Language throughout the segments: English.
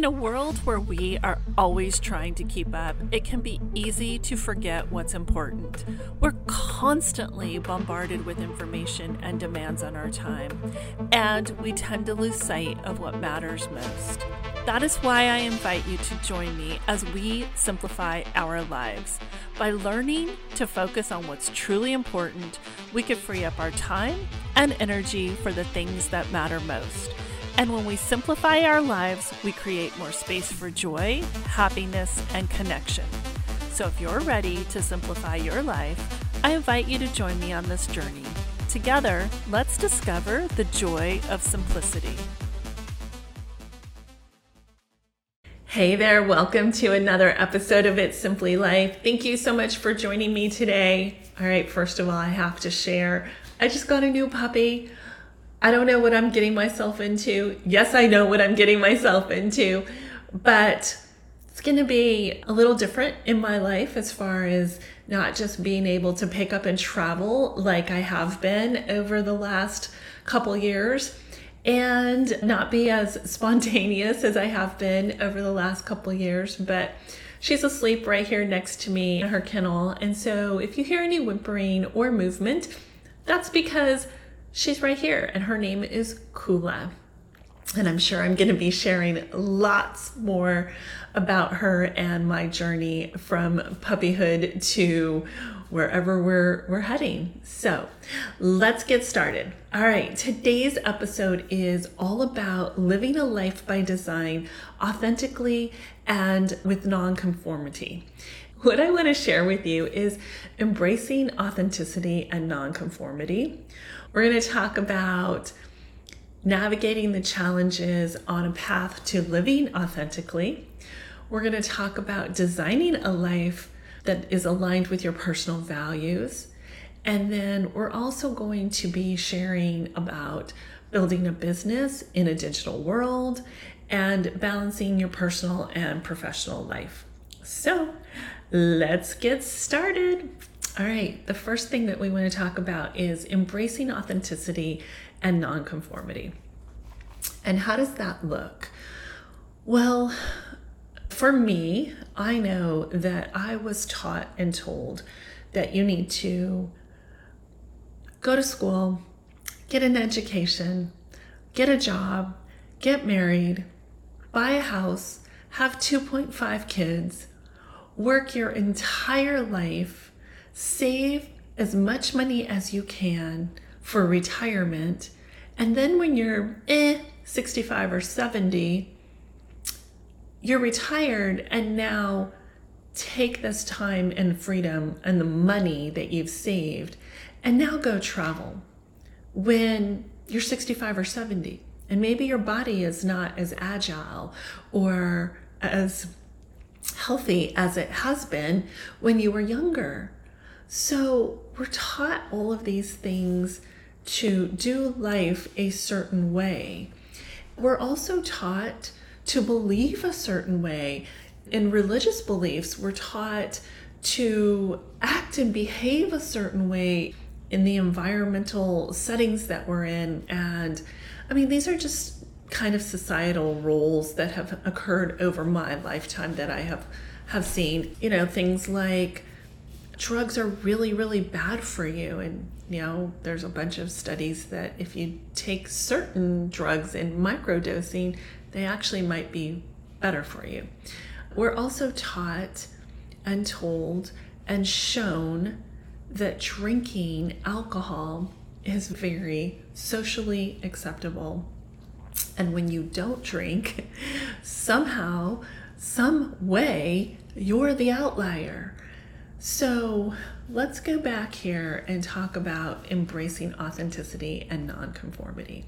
In a world where we are always trying to keep up, it can be easy to forget what's important. We're constantly bombarded with information and demands on our time, and we tend to lose sight of what matters most. That is why I invite you to join me as we simplify our lives. By learning to focus on what's truly important, we can free up our time and energy for the things that matter most. And when we simplify our lives, we create more space for joy, happiness, and connection. So if you're ready to simplify your life, I invite you to join me on this journey. Together, let's discover the joy of simplicity. Hey there, welcome to another episode of It's Simply Life. Thank you so much for joining me today. All right, first of all, I have to share I just got a new puppy. I don't know what I'm getting myself into. Yes, I know what I'm getting myself into, but it's going to be a little different in my life as far as not just being able to pick up and travel like I have been over the last couple years and not be as spontaneous as I have been over the last couple years, but she's asleep right here next to me in her kennel. And so if you hear any whimpering or movement, that's because she's right here, and her name is Kula. And I'm sure I'm going to be sharing lots more about her and my journey from puppyhood to wherever we're we're heading. So, let's get started. All right, today's episode is all about living a life by design authentically and with nonconformity. What I want to share with you is embracing authenticity and nonconformity we're going to talk about navigating the challenges on a path to living authentically. We're going to talk about designing a life that is aligned with your personal values. And then we're also going to be sharing about building a business in a digital world and balancing your personal and professional life. So let's get started. All right, the first thing that we want to talk about is embracing authenticity and nonconformity. And how does that look? Well, for me, I know that I was taught and told that you need to go to school, get an education, get a job, get married, buy a house, have 2.5 kids, work your entire life save as much money as you can for retirement. And then when you're eh, 65 or 70, you're retired and now take this time and freedom and the money that you've saved and now go travel when you're 65 or 70 and maybe your body is not as agile or as healthy as it has been when you were younger so we're taught all of these things to do life a certain way. We're also taught to believe a certain way. In religious beliefs, we're taught to act and behave a certain way in the environmental settings that we're in. And I mean, these are just kind of societal roles that have occurred over my lifetime that I have have seen. You know, things like drugs are really, really bad for you. And, you know, there's a bunch of studies that if you take certain drugs in microdosing, they actually might be better for you. We're also taught and told and shown that drinking alcohol is very socially acceptable. And when you don't drink, somehow, some way, you're the outlier. So let's go back here and talk about embracing authenticity and nonconformity.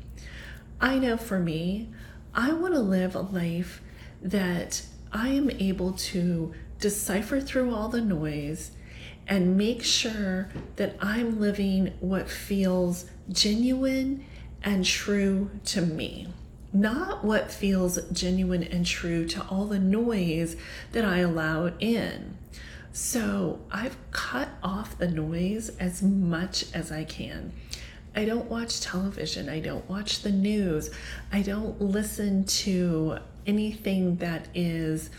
I know for me, I want to live a life that I am able to decipher through all the noise and make sure that I'm living what feels genuine and true to me. Not what feels genuine and true to all the noise that I allow in. So I've cut off the noise as much as I can. I don't watch television. I don't watch the news. I don't listen to anything that is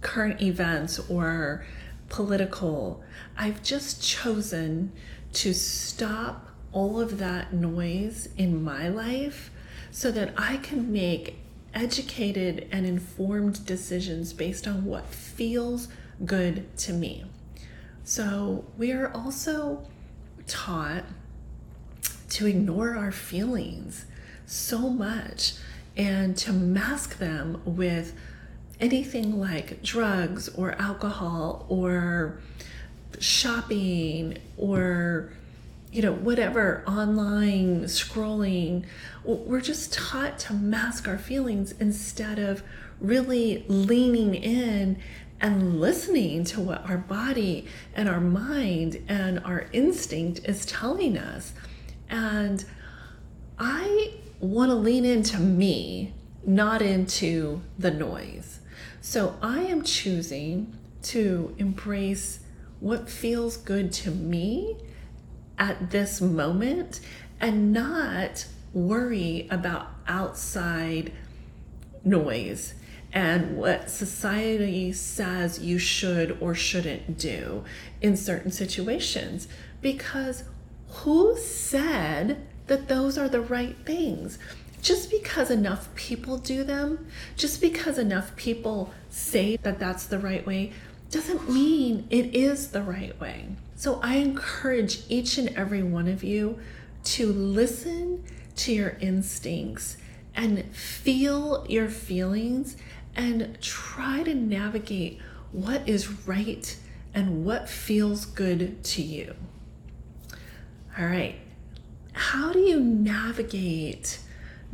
current events or political. I've just chosen to stop all of that noise in my life so that I can make educated and informed decisions based on what feels good to me. So, we are also taught to ignore our feelings so much and to mask them with anything like drugs or alcohol or shopping or you know whatever online scrolling we're just taught to mask our feelings instead of really leaning in and listening to what our body and our mind and our instinct is telling us. And i want to lean into me not into the noise. So I am choosing to embrace what feels good to me at this moment and not worry about outside noise and what society says you should or shouldn't do in certain situations because who said that those are the right things? just because enough people do them, just because enough people say that that's the right way, doesn't mean it is the right way. So I encourage each and every one of you to listen to your instincts and feel your feelings and try to navigate what is right and what feels good to you. All right. How do you navigate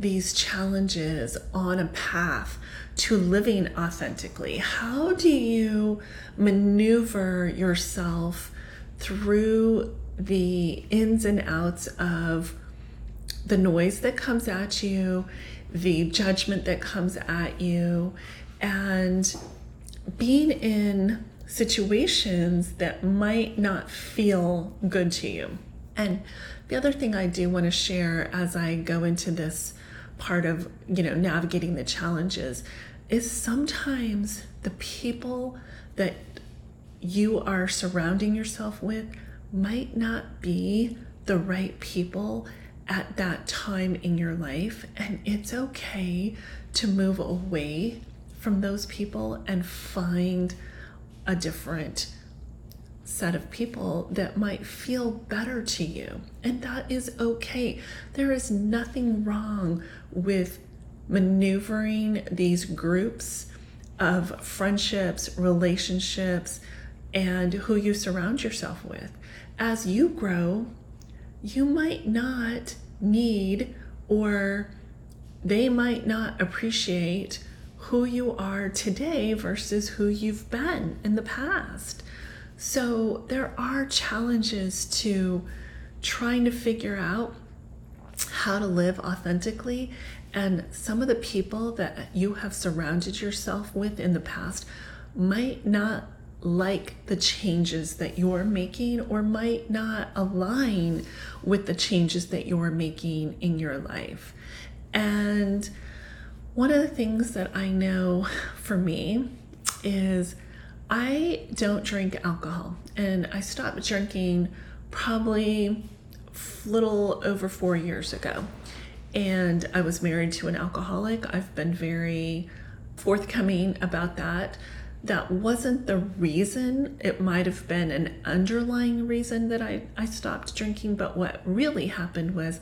these challenges on a path to living authentically? How do you maneuver yourself through the ins and outs of the noise that comes at you, the judgment that comes at you, and being in situations that might not feel good to you? And the other thing I do want to share as I go into this part of you know navigating the challenges is sometimes the people that you are surrounding yourself with might not be the right people at that time in your life and it's okay to move away from those people and find a different set of people that might feel better to you. And that is okay. There is nothing wrong with maneuvering these groups of friendships, relationships, and who you surround yourself with. As you grow, you might not need or they might not appreciate who you are today versus who you've been in the past. So there are challenges to trying to figure out how to live authentically. And some of the people that you have surrounded yourself with in the past might not like the changes that you're making or might not align with the changes that you're making in your life. And one of the things that I know for me is I don't drink alcohol, and I stopped drinking probably little over four years ago. And I was married to an alcoholic. I've been very forthcoming about that. That wasn't the reason. It might have been an underlying reason that I, I stopped drinking. But what really happened was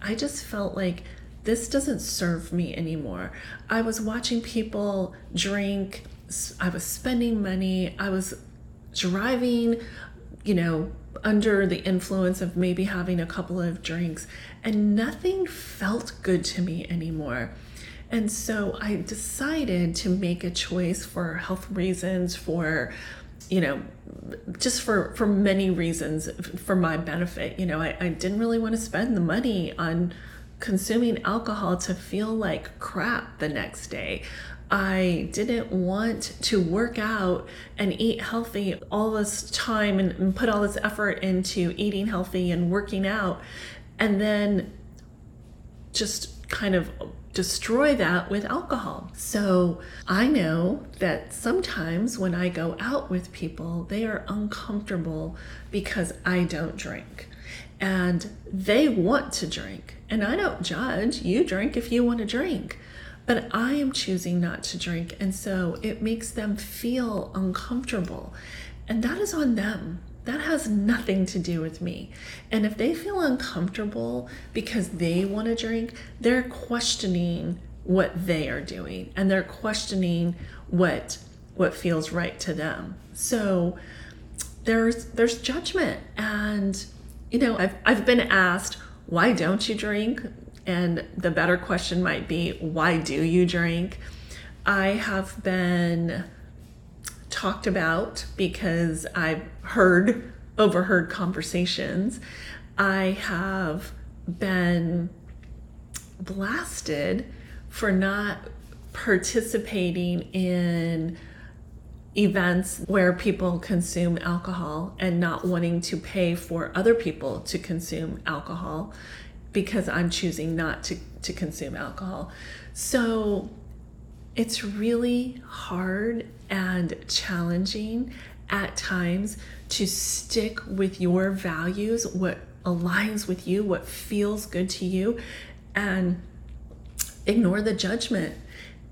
I just felt like this doesn't serve me anymore. I was watching people drink I was spending money, I was driving, you know, under the influence of maybe having a couple of drinks, and nothing felt good to me anymore. And so I decided to make a choice for health reasons, for, you know, just for for many reasons for my benefit. You know, I, I didn't really want to spend the money on consuming alcohol to feel like crap the next day. I didn't want to work out and eat healthy all this time and, and, put all this effort into eating healthy and working out and then just kind of destroy that with alcohol. So I know that sometimes when I go out with people, they are uncomfortable because I don't drink and they want to drink. And I don't judge. You drink if you want to drink. But I am choosing not to drink. And so it makes them feel uncomfortable. And that is on them. That has nothing to do with me. And if they feel uncomfortable because they want to drink, they're questioning what they are doing and they're questioning what what feels right to them. So there's there's judgment and you know, I've I've been asked, why don't you drink? And the better question might be, why do you drink? I have been talked about because I've heard, overheard conversations. I have been blasted for not participating in events where people consume alcohol and not wanting to pay for other people to consume alcohol because I'm choosing not to, to consume alcohol. So it's really hard and challenging at times to stick with your values, what aligns with you, what feels good to you, and ignore the judgment.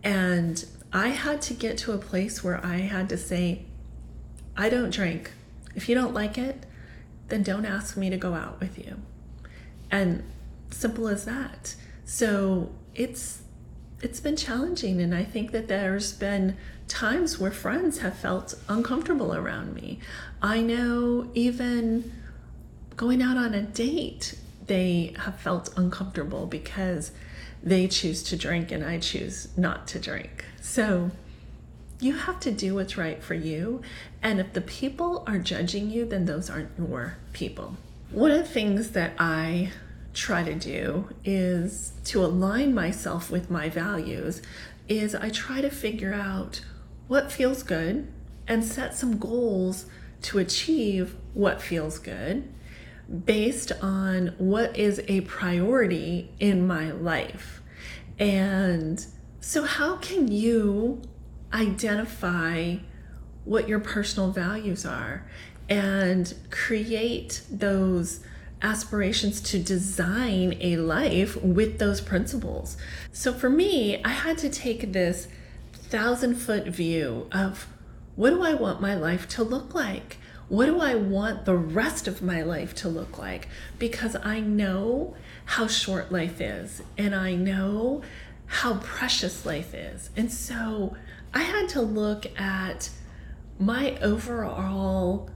And I had to get to a place where I had to say, I don't drink. If you don't like it, then don't ask me to go out with you. And simple as that. So it's it's been challenging and I think that there's been times where friends have felt uncomfortable around me. I know even going out on a date, they have felt uncomfortable because they choose to drink and I choose not to drink. So you have to do what's right for you. And if the people are judging you, then those aren't your people. One of the things that I try to do is to align myself with my values is I try to figure out what feels good and set some goals to achieve what feels good based on what is a priority in my life. And so, how can you identify what your personal values are and create those aspirations to design a life with those principles? So, for me, I had to take this thousand foot view of what do I want my life to look like? What do I want the rest of my life to look like? Because I know how short life is, and I know how precious life is. And so I had to look at my overall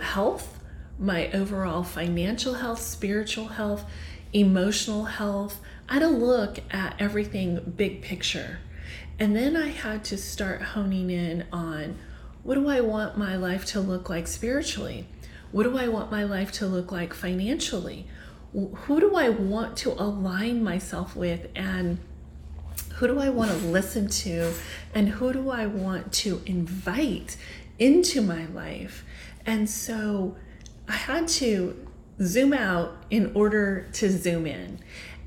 health, my overall financial health, spiritual health, emotional health. I had to look at everything big picture. And then I had to start honing in on what do I want my life to look like spiritually? What do I want my life to look like financially? Who do I want to align myself with? And who do I want to listen to? And who do I want to invite into my life? And so I had to zoom out in order to zoom in.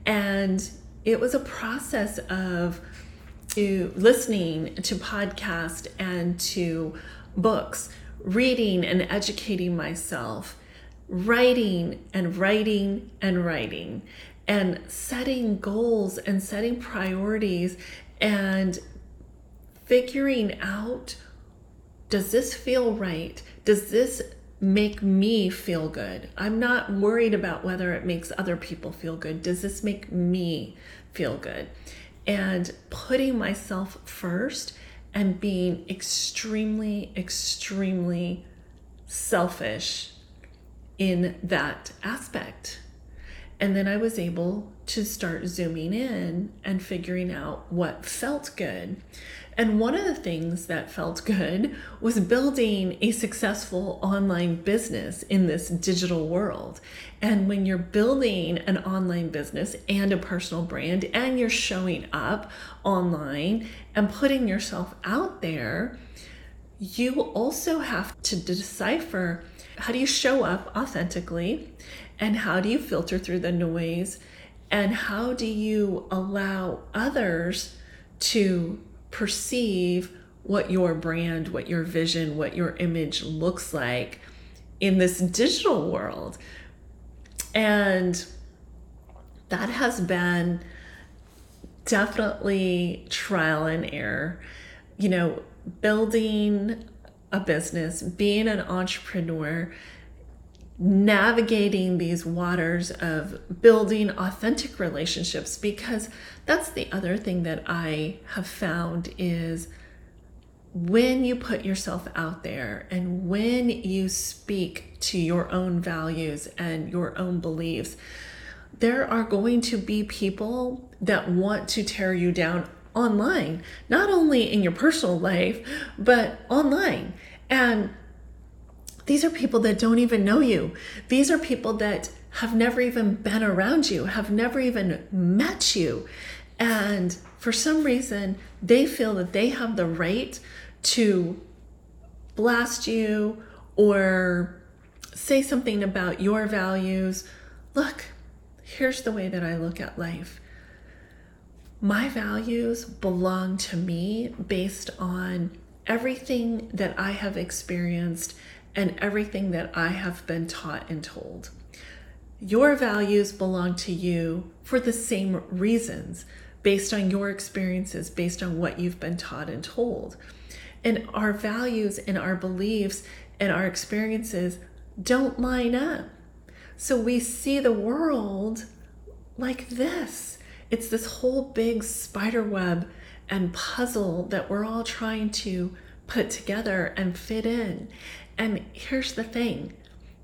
And it was a process of to listening to podcasts and to books, reading and educating myself, writing and writing and writing, and setting goals and setting priorities and figuring out does this feel right? Does this make me feel good? I'm not worried about whether it makes other people feel good. Does this make me feel good? and putting myself first and being extremely, extremely selfish in that aspect. And then I was able to start zooming in and figuring out what felt good. And one of the things that felt good was building a successful online business in this digital world. And when you're building an online business and a personal brand, and you're showing up online and putting yourself out there, you also have to decipher how do you show up authentically and how do you filter through the noise And how do you allow others to perceive what your brand, what your vision, what your image looks like in this digital world? And that has been definitely trial and error. You know, building a business, being an entrepreneur, navigating these waters of building authentic relationships because that's the other thing that I have found is when you put yourself out there and when you speak to your own values and your own beliefs, there are going to be people that want to tear you down online, not only in your personal life, but online. And these are people that don't even know you. These are people that have never even been around you, have never even met you. And for some reason, they feel that they have the right to blast you or say something about your values. Look, here's the way that I look at life. My values belong to me based on everything that I have experienced and everything that I have been taught and told. Your values belong to you for the same reasons, based on your experiences, based on what you've been taught and told. And our values and our beliefs and our experiences don't line up. So we see the world like this. It's this whole big spider web and puzzle that we're all trying to put together and fit in. And here's the thing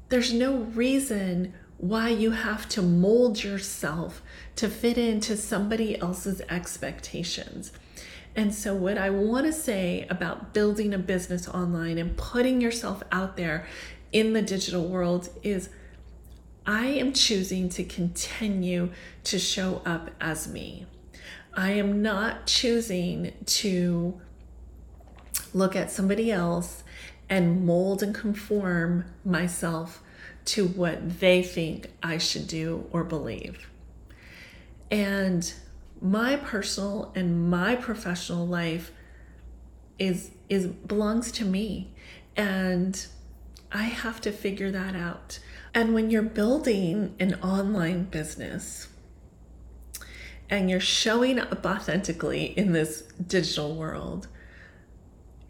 there's no reason why you have to mold yourself to fit into somebody else's expectations. And so, what I want to say about building a business online and putting yourself out there in the digital world is I am choosing to continue to show up as me. I am not choosing to look at somebody else and mold and conform myself to what they think I should do or believe. And my personal and my professional life is is belongs to me and I have to figure that out. And when you're building an online business, and you're showing up authentically in this digital world,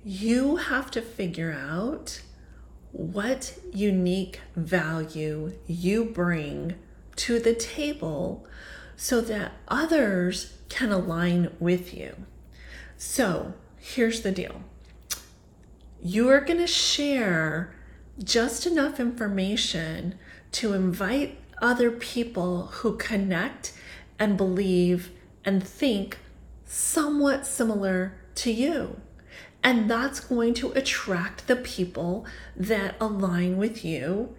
you have to figure out what unique value you bring to the table so that others can align with you. So here's the deal you are going to share just enough information to invite other people who connect and believe and think somewhat similar to you. And that's going to attract the people that align with you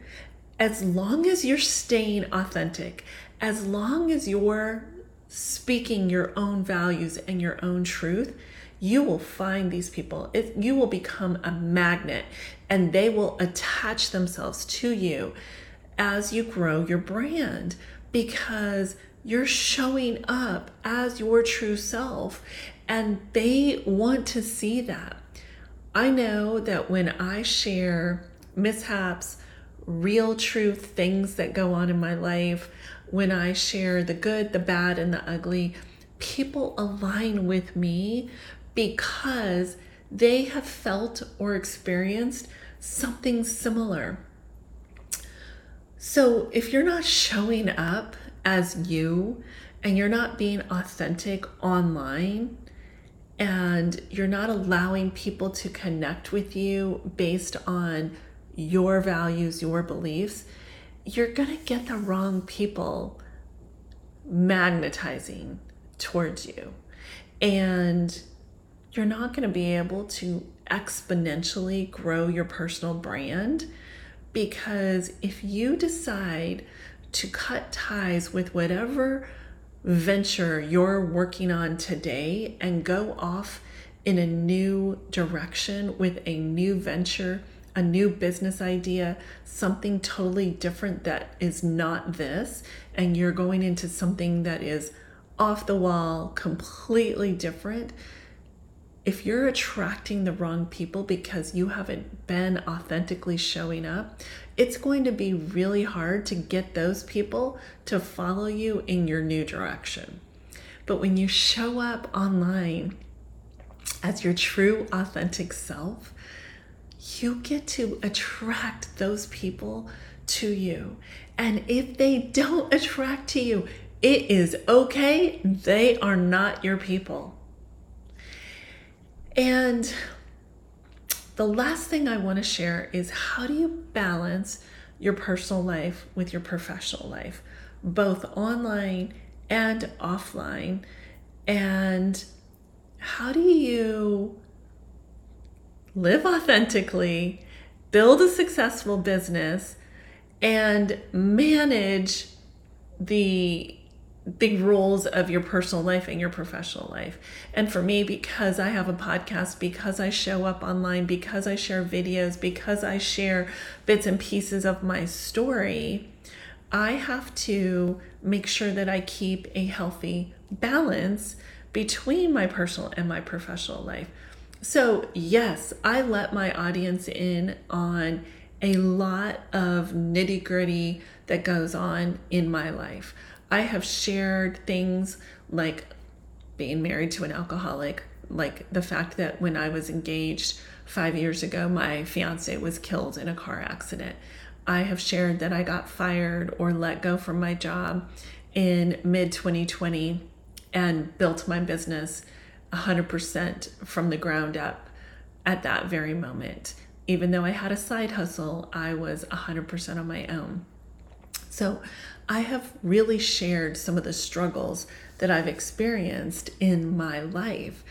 as long as you're staying authentic, as long as you're speaking your own values and your own truth, you will find these people. It, you will become a magnet and they will attach themselves to you as you grow your brand because you're showing up as your true self, and they want to see that. I know that when I share mishaps, real truth, things that go on in my life, when I share the good, the bad, and the ugly, people align with me because they have felt or experienced something similar. So if you're not showing up as you and you're not being authentic online and you're not allowing people to connect with you based on your values, your beliefs, you're going to get the wrong people magnetizing towards you. And you're not going to be able to exponentially grow your personal brand because if you decide to cut ties with whatever venture you're working on today and go off in a new direction with a new venture, a new business idea, something totally different that is not this, and you're going into something that is off the wall, completely different, if you're attracting the wrong people because you haven't been authentically showing up, it's going to be really hard to get those people to follow you in your new direction. But when you show up online as your true, authentic self, you get to attract those people to you. And if they don't attract to you, it is okay. They are not your people. And the last thing I want to share is how do you balance your personal life with your professional life, both online and offline? And how do you live authentically, build a successful business, and manage the big roles of your personal life and your professional life. And for me, because I have a podcast, because I show up online, because I share videos, because I share bits and pieces of my story, I have to make sure that I keep a healthy balance between my personal and my professional life. So, yes, I let my audience in on a lot of nitty gritty that goes on in my life. I have shared things like being married to an alcoholic, like the fact that when I was engaged five years ago, my fiance was killed in a car accident. I have shared that I got fired or let go from my job in mid 2020 and built my business 100% from the ground up at that very moment. Even though I had a side hustle, I was 100% on my own. So I have really shared some of the struggles that I've experienced in my life.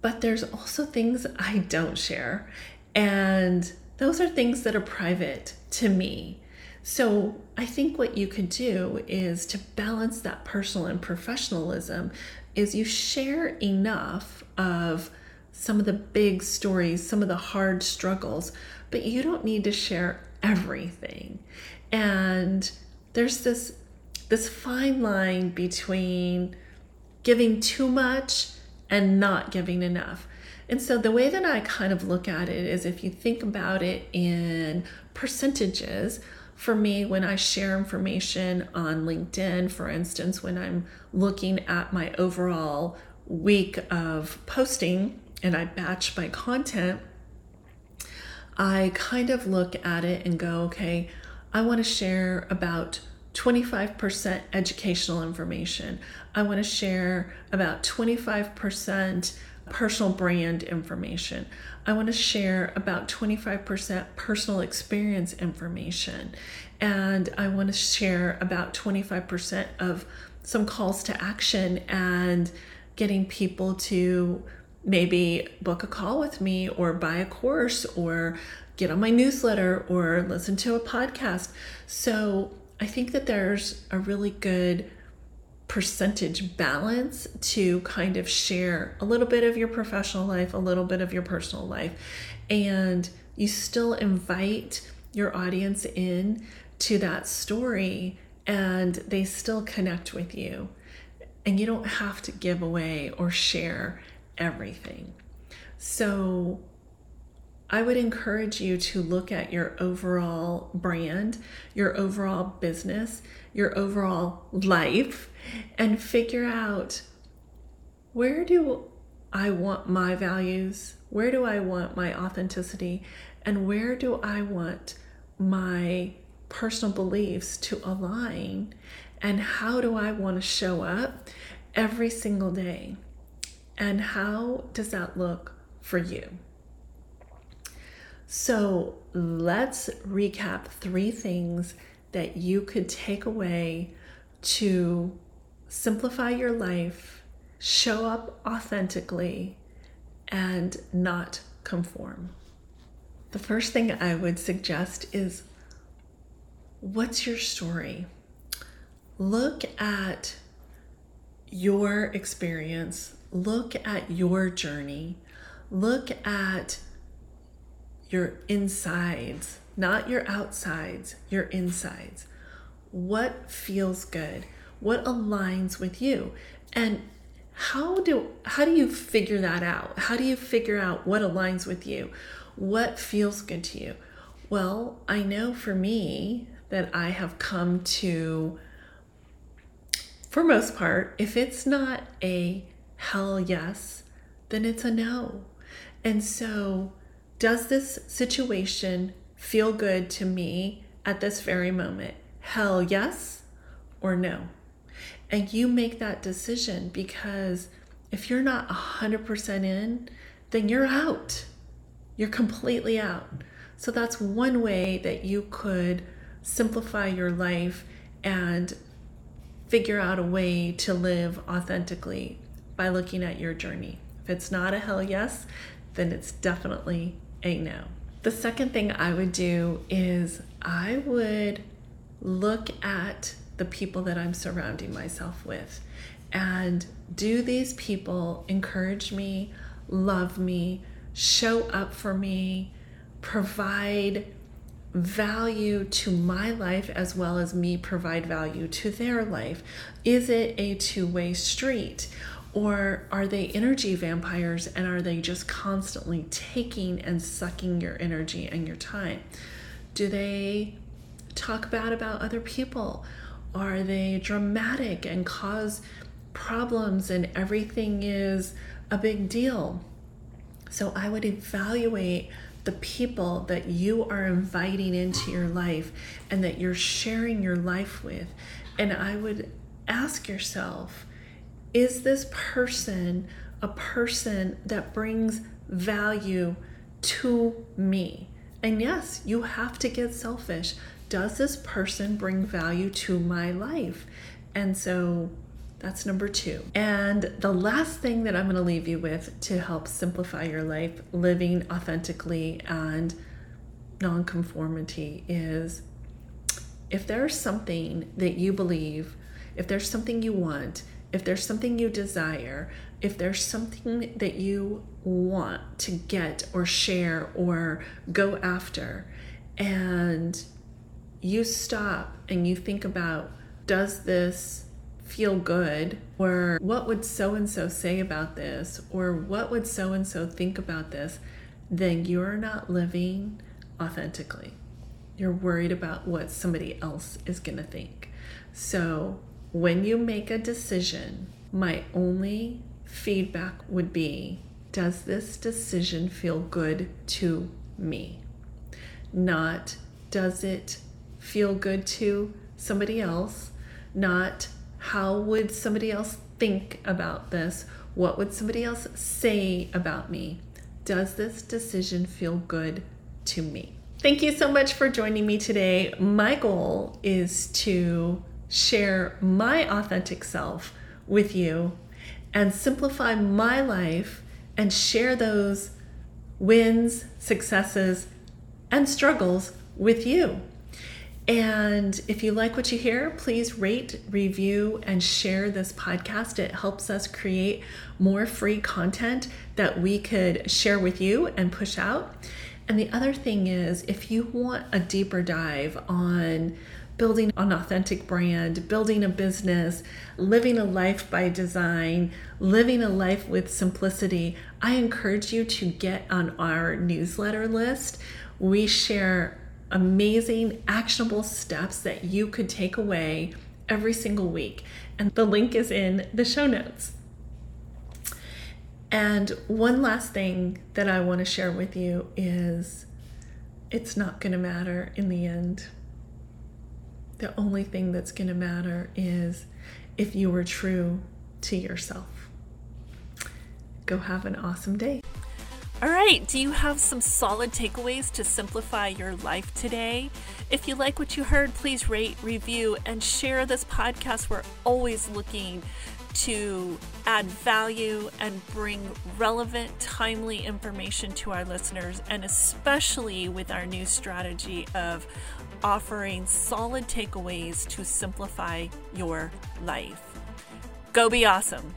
But there's also things I don't share. And those are things that are private to me. So I think what you could do is to balance that personal and professionalism is you share enough of some of the big stories, some of the hard struggles, but you don't need to share everything. And there's this this fine line between giving too much and not giving enough. And so the way that I kind of look at it is if you think about it in percentages, for me, when I share information on LinkedIn, for instance, when I'm looking at my overall week of posting and I batch my content, I kind of look at it and go, okay, I want to share about 25% educational information. I want to share about 25% personal brand information. I want to share about 25% personal experience information. And I want to share about 25% of some calls to action and getting people to maybe book a call with me or buy a course or get on my newsletter or listen to a podcast. So I think that there's a really good percentage balance to kind of share a little bit of your professional life, a little bit of your personal life, and you still invite your audience in to that story and they still connect with you. And you don't have to give away or share everything. So I would encourage you to look at your overall brand, your overall business, your overall life, and figure out where do I want my values? Where do I want my authenticity? And where do I want my personal beliefs to align? And how do I want to show up every single day? And how does that look for you? So let's recap three things that you could take away to simplify your life, show up authentically, and not conform. The first thing I would suggest is what's your story? Look at your experience, look at your journey, look at your insides, not your outsides, your insides. What feels good? What aligns with you? And how do how do you figure that out? How do you figure out what aligns with you? What feels good to you? Well, I know for me that I have come to for most part, if it's not a hell yes, then it's a no. And so, does this situation feel good to me at this very moment? Hell yes or no? And you make that decision because if you're not 100% in, then you're out. You're completely out. So that's one way that you could simplify your life and figure out a way to live authentically by looking at your journey. If it's not a hell yes, then it's definitely a no. The second thing I would do is I would look at the people that I'm surrounding myself with and do these people encourage me, love me, show up for me, provide value to my life as well as me provide value to their life? Is it a two way street? Or are they energy vampires and are they just constantly taking and sucking your energy and your time? Do they talk bad about other people? Are they dramatic and cause problems and everything is a big deal? So I would evaluate the people that you are inviting into your life and that you're sharing your life with. And I would ask yourself, is this person a person that brings value to me? And yes, you have to get selfish. Does this person bring value to my life? And so that's number two. And the last thing that I'm going to leave you with to help simplify your life, living authentically and nonconformity, is if there's something that you believe, if there's something you want, if there's something you desire, if there's something that you want to get or share or go after, and you stop and you think about, does this feel good or what would so and so say about this or what would so and so think about this, then you're not living authentically. You're worried about what somebody else is going to think. So, when you make a decision, my only feedback would be Does this decision feel good to me? Not does it feel good to somebody else? Not how would somebody else think about this? What would somebody else say about me? Does this decision feel good to me? Thank you so much for joining me today. My goal is to share my authentic self with you and simplify my life and share those wins, successes, and struggles with you. And if you like what you hear, please rate, review, and share this podcast. It helps us create more free content that we could share with you and push out. And the other thing is, if you want a deeper dive on building an authentic brand, building a business, living a life by design, living a life with simplicity, I encourage you to get on our newsletter list. We share amazing, actionable steps that you could take away every single week. And the link is in the show notes. And one last thing that I want to share with you is it's not going to matter in the end. The only thing that's going to matter is if you were true to yourself. Go have an awesome day. All right, do you have some solid takeaways to simplify your life today? If you like what you heard, please rate, review, and share this podcast. We're always looking to add value and bring relevant, timely information to our listeners, and especially with our new strategy of offering solid takeaways to simplify your life. Go be awesome.